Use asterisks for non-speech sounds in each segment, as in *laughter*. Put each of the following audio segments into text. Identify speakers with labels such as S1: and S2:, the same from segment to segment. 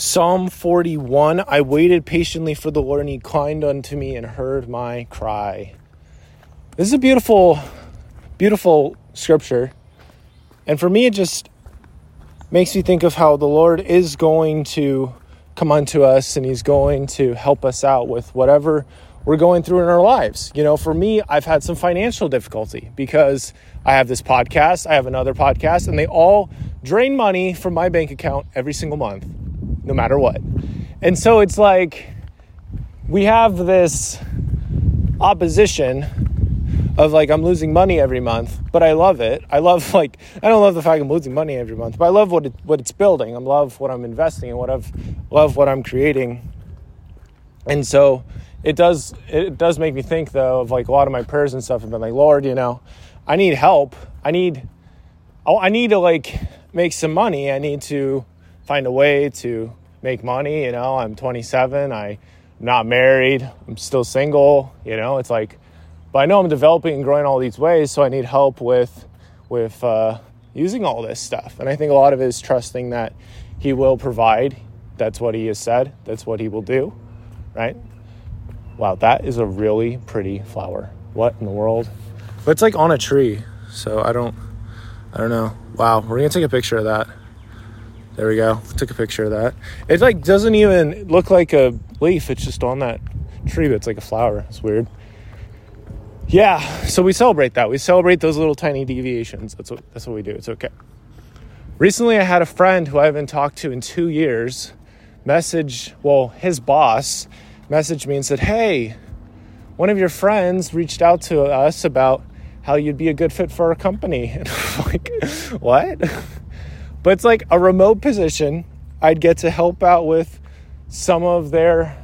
S1: Psalm 41 I waited patiently for the Lord, and he inclined unto me and heard my cry. This is a beautiful, beautiful scripture. And for me, it just makes me think of how the Lord is going to come unto us and he's going to help us out with whatever we're going through in our lives. You know, for me, I've had some financial difficulty because I have this podcast, I have another podcast, and they all drain money from my bank account every single month no matter what. And so it's like we have this opposition of like I'm losing money every month, but I love it. I love *laughs* like I don't love the fact I'm losing money every month, but I love what it, what it's building. I love what I'm investing in, what I've love what I'm creating. And so it does it does make me think though of like a lot of my prayers and stuff have been like, Lord, you know, I need help. I need I need to like make some money. I need to find a way to make money. You know, I'm 27. I'm not married. I'm still single. You know, it's like, but I know I'm developing and growing all these ways, so I need help with with uh, using all this stuff. And I think a lot of it is trusting that He will provide. That's what He has said. That's what He will do. Right? Wow, that is a really pretty flower. What in the world? But it's like on a tree, so I don't, I don't know. Wow, we're gonna take a picture of that. There we go. Took a picture of that. It like doesn't even look like a leaf. It's just on that tree, but it's like a flower. It's weird. Yeah, so we celebrate that. We celebrate those little tiny deviations. That's what that's what we do. It's okay. Recently I had a friend who I haven't talked to in 2 years message, well, his boss messaged me and said, "Hey, one of your friends reached out to us about how you'd be a good fit for our company." *laughs* And I'm like, "What?" But it's like a remote position. I'd get to help out with some of their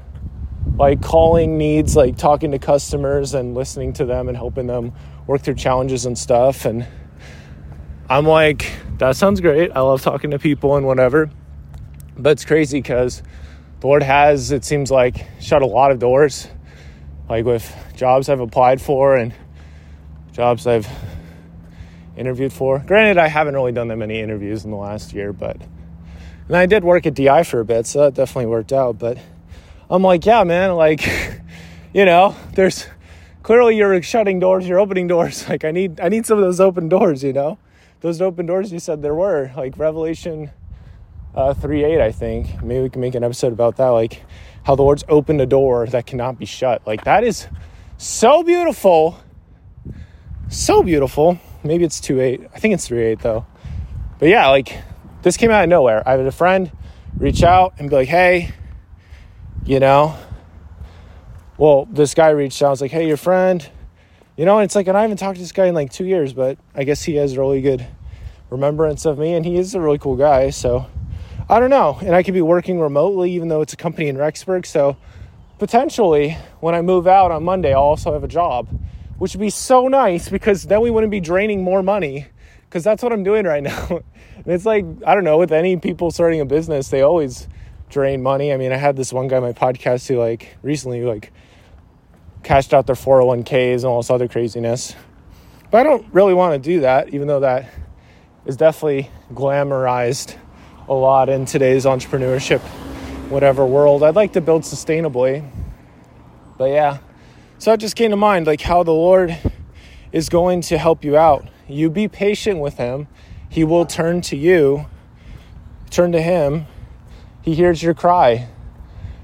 S1: like calling needs, like talking to customers and listening to them and helping them work through challenges and stuff. And I'm like, that sounds great. I love talking to people and whatever. But it's crazy because the Lord has, it seems like, shut a lot of doors, like with jobs I've applied for and jobs I've interviewed for. Granted, I haven't really done that many interviews in the last year, but and I did work at DI for a bit, so that definitely worked out. But I'm like, yeah, man, like, *laughs* you know, there's clearly you're shutting doors, you're opening doors. *laughs* Like, I need, I need some of those open doors, you know, those open doors you said there were, like Revelation uh, 3 8, I think. Maybe we can make an episode about that, like how the Lord's opened a door that cannot be shut. Like, that is so beautiful. So beautiful maybe it's 2.8. I think it's 3.8 though. But yeah, like this came out of nowhere. I had a friend reach out and be like, hey, you know, well, this guy reached out. I was like, hey, your friend, you know, and it's like, and I haven't talked to this guy in like two years, but I guess he has really good remembrance of me and he is a really cool guy. So I don't know. And I could be working remotely, even though it's a company in Rexburg. So potentially when I move out on Monday, I'll also have a job which would be so nice because then we wouldn't be draining more money because that's what I'm doing right *laughs* now. and it's like, I don't know, with any people starting a business, they always drain money. I mean, I had this one guy on my podcast who, like, recently, like, cashed out their 401ks and all this other craziness. But I don't really want to do that, even though that is definitely glamorized a lot in today's entrepreneurship, whatever world. I'd like to build sustainably. But yeah, so it just came to mind like how the Lord is going to help you out. You be patient with Him, He will turn to you, turn to Him. He hears your cry.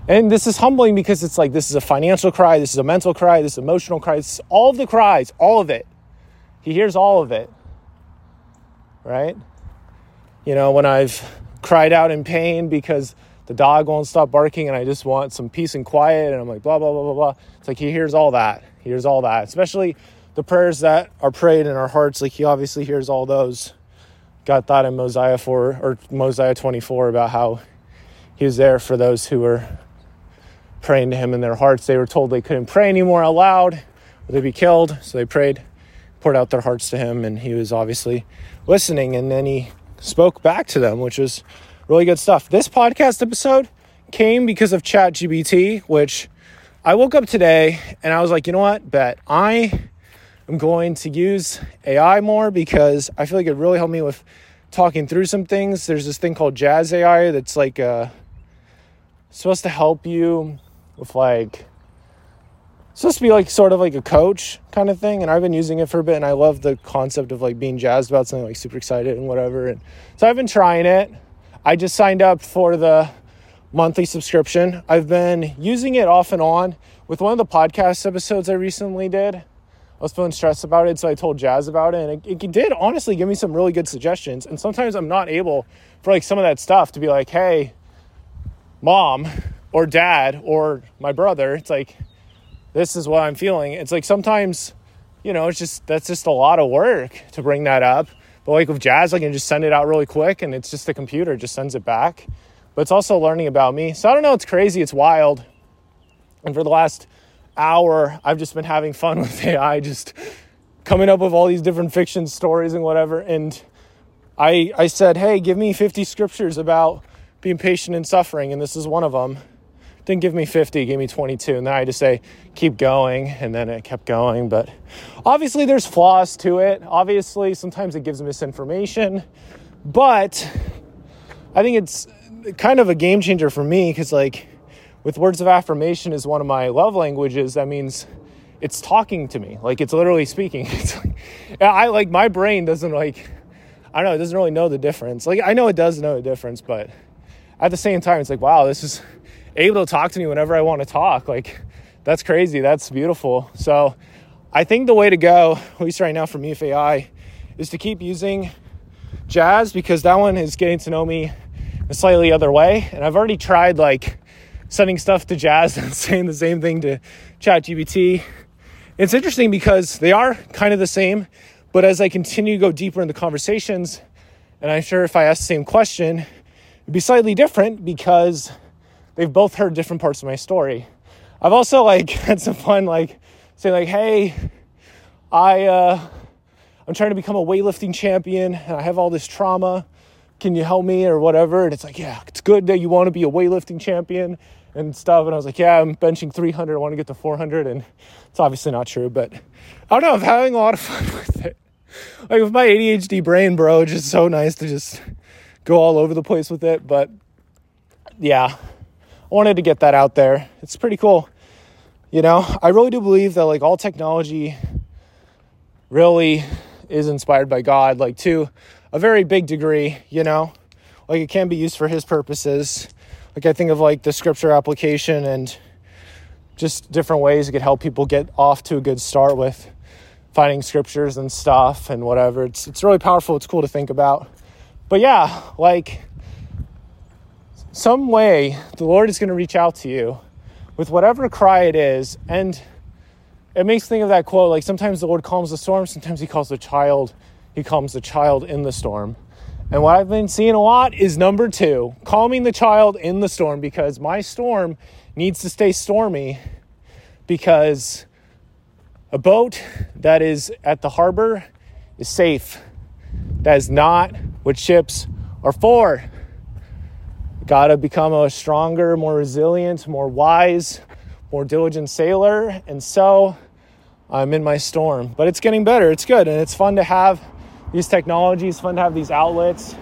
S1: And this is humbling because it's like this is a financial cry, this is a mental cry, this is emotional cry, this all of the cries, all of it. He hears all of it. Right? You know, when I've cried out in pain because the dog won't stop barking and I just want some peace and quiet. And I'm like, blah, blah, blah, blah, blah. It's like he hears all that. He hears all that, especially the prayers that are prayed in our hearts. Like he obviously hears all those. Got that in Mosiah 4 or Mosiah 24 about how he was there for those who were praying to him in their hearts. They were told they couldn't pray anymore out loud or they'd be killed. So they prayed, poured out their hearts to him, and he was obviously listening. And then he spoke back to them, which was really good stuff. This podcast episode came because of ChatGPT, which I woke up today and I was like, you know what, bet I am going to use AI more because I feel like it really helped me with talking through some things. There's this thing called Jazz AI that's like a supposed to help you with like supposed to be like sort of like a coach kind of thing and i've been using it for a bit and i love the concept of like being jazzed about something like super excited and whatever and so i've been trying it i just signed up for the monthly subscription i've been using it off and on with one of the podcast episodes i recently did i was feeling stressed about it so i told jazz about it and it, it did honestly give me some really good suggestions and sometimes i'm not able for like some of that stuff to be like hey mom or dad or my brother it's like this is what I'm feeling. It's like sometimes, you know, it's just that's just a lot of work to bring that up. But like with jazz, I can just send it out really quick and it's just the computer just sends it back. But it's also learning about me. So I don't know, it's crazy, it's wild. And for the last hour, I've just been having fun *laughs* with AI, just coming up with all these different fiction stories and whatever. And I I said, hey, give me 50 scriptures about being patient and suffering, and this is one of them didn't give me 50, gave me 22. And then I to say, keep going. And then it kept going. But obviously, there's flaws to it. Obviously, sometimes it gives misinformation. But I think it's kind of a game changer for me because, like, with words of affirmation is one of my love languages. That means it's talking to me. Like, it's literally speaking. *laughs* It's like, I like my brain doesn't like, I don't know, it doesn't really know the difference. Like, I know it does know the difference, but at the same time, it's like, wow, this is able to talk to me whenever I want to talk. Like, that's crazy. That's beautiful. So, I think the way to go, at least right now for me with AI, is to keep using Jazz because that one is getting to know me a slightly other way. And I've already tried like sending stuff to Jazz *laughs* and saying the same thing to ChatGPT. It's interesting because they are kind of the same, but as I continue to go deeper into conversations, and I'm sure if I ask the same question, it'd be slightly different because they've both heard different parts of my story. I've also like *laughs* had some fun like saying like, hey, I uh, I'm trying to become a weightlifting champion and I have all this trauma. Can you help me or whatever? And it's like, yeah, it's good that you want to be a weightlifting champion and stuff. And I was like, yeah, I'm benching 300. I want to get to 400. And it's obviously not true, but I don't know. I'm having a lot of *laughs* fun with it. Like with my ADHD brain, bro, it's just so nice to just go all over the place with it. But yeah, wanted to get that out there. It's pretty cool. You know, I really do believe that like all technology really is inspired by God, like to a very big degree, you know, like it can be used for his purposes. Like I think of like the scripture application and just different ways it could help people get off to a good start with finding scriptures and stuff and whatever. It's it's really powerful. It's cool to think about. But yeah, like some way the Lord is going to reach out to you with whatever cry it is. And it makes me think of that quote like sometimes the Lord calms the storm, sometimes He calls the child, He calms the child in the storm. And what I've been seeing a lot is number two, calming the child in the storm because my storm needs to stay stormy because a boat that is at the harbor is safe. That is not what ships are for. Got to become a stronger, more resilient, more wise, more diligent sailor. And so I'm in my storm. But it's getting better. It's good. And it's fun to have these technologies, fun to have these outlets,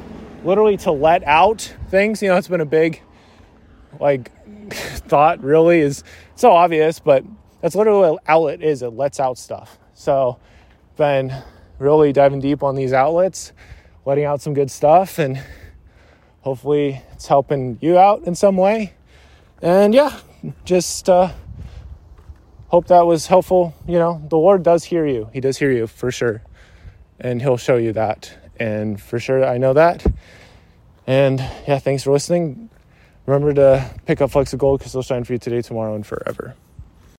S1: literally to let out things. You know, it's been a big, like, *laughs* thought really is so obvious, but that's literally what outlet is. It lets out stuff. So, been really diving deep on these outlets, letting out some good stuff, and hopefully it's helping you out in some way. And yeah, just uh, hope that was helpful. You know, the Lord does hear you, He does hear you for sure. And He'll show you that. And for sure, I know that. And yeah, thanks for listening. Remember to pick up Flecks of Gold because they'll shine for you today, tomorrow, and forever.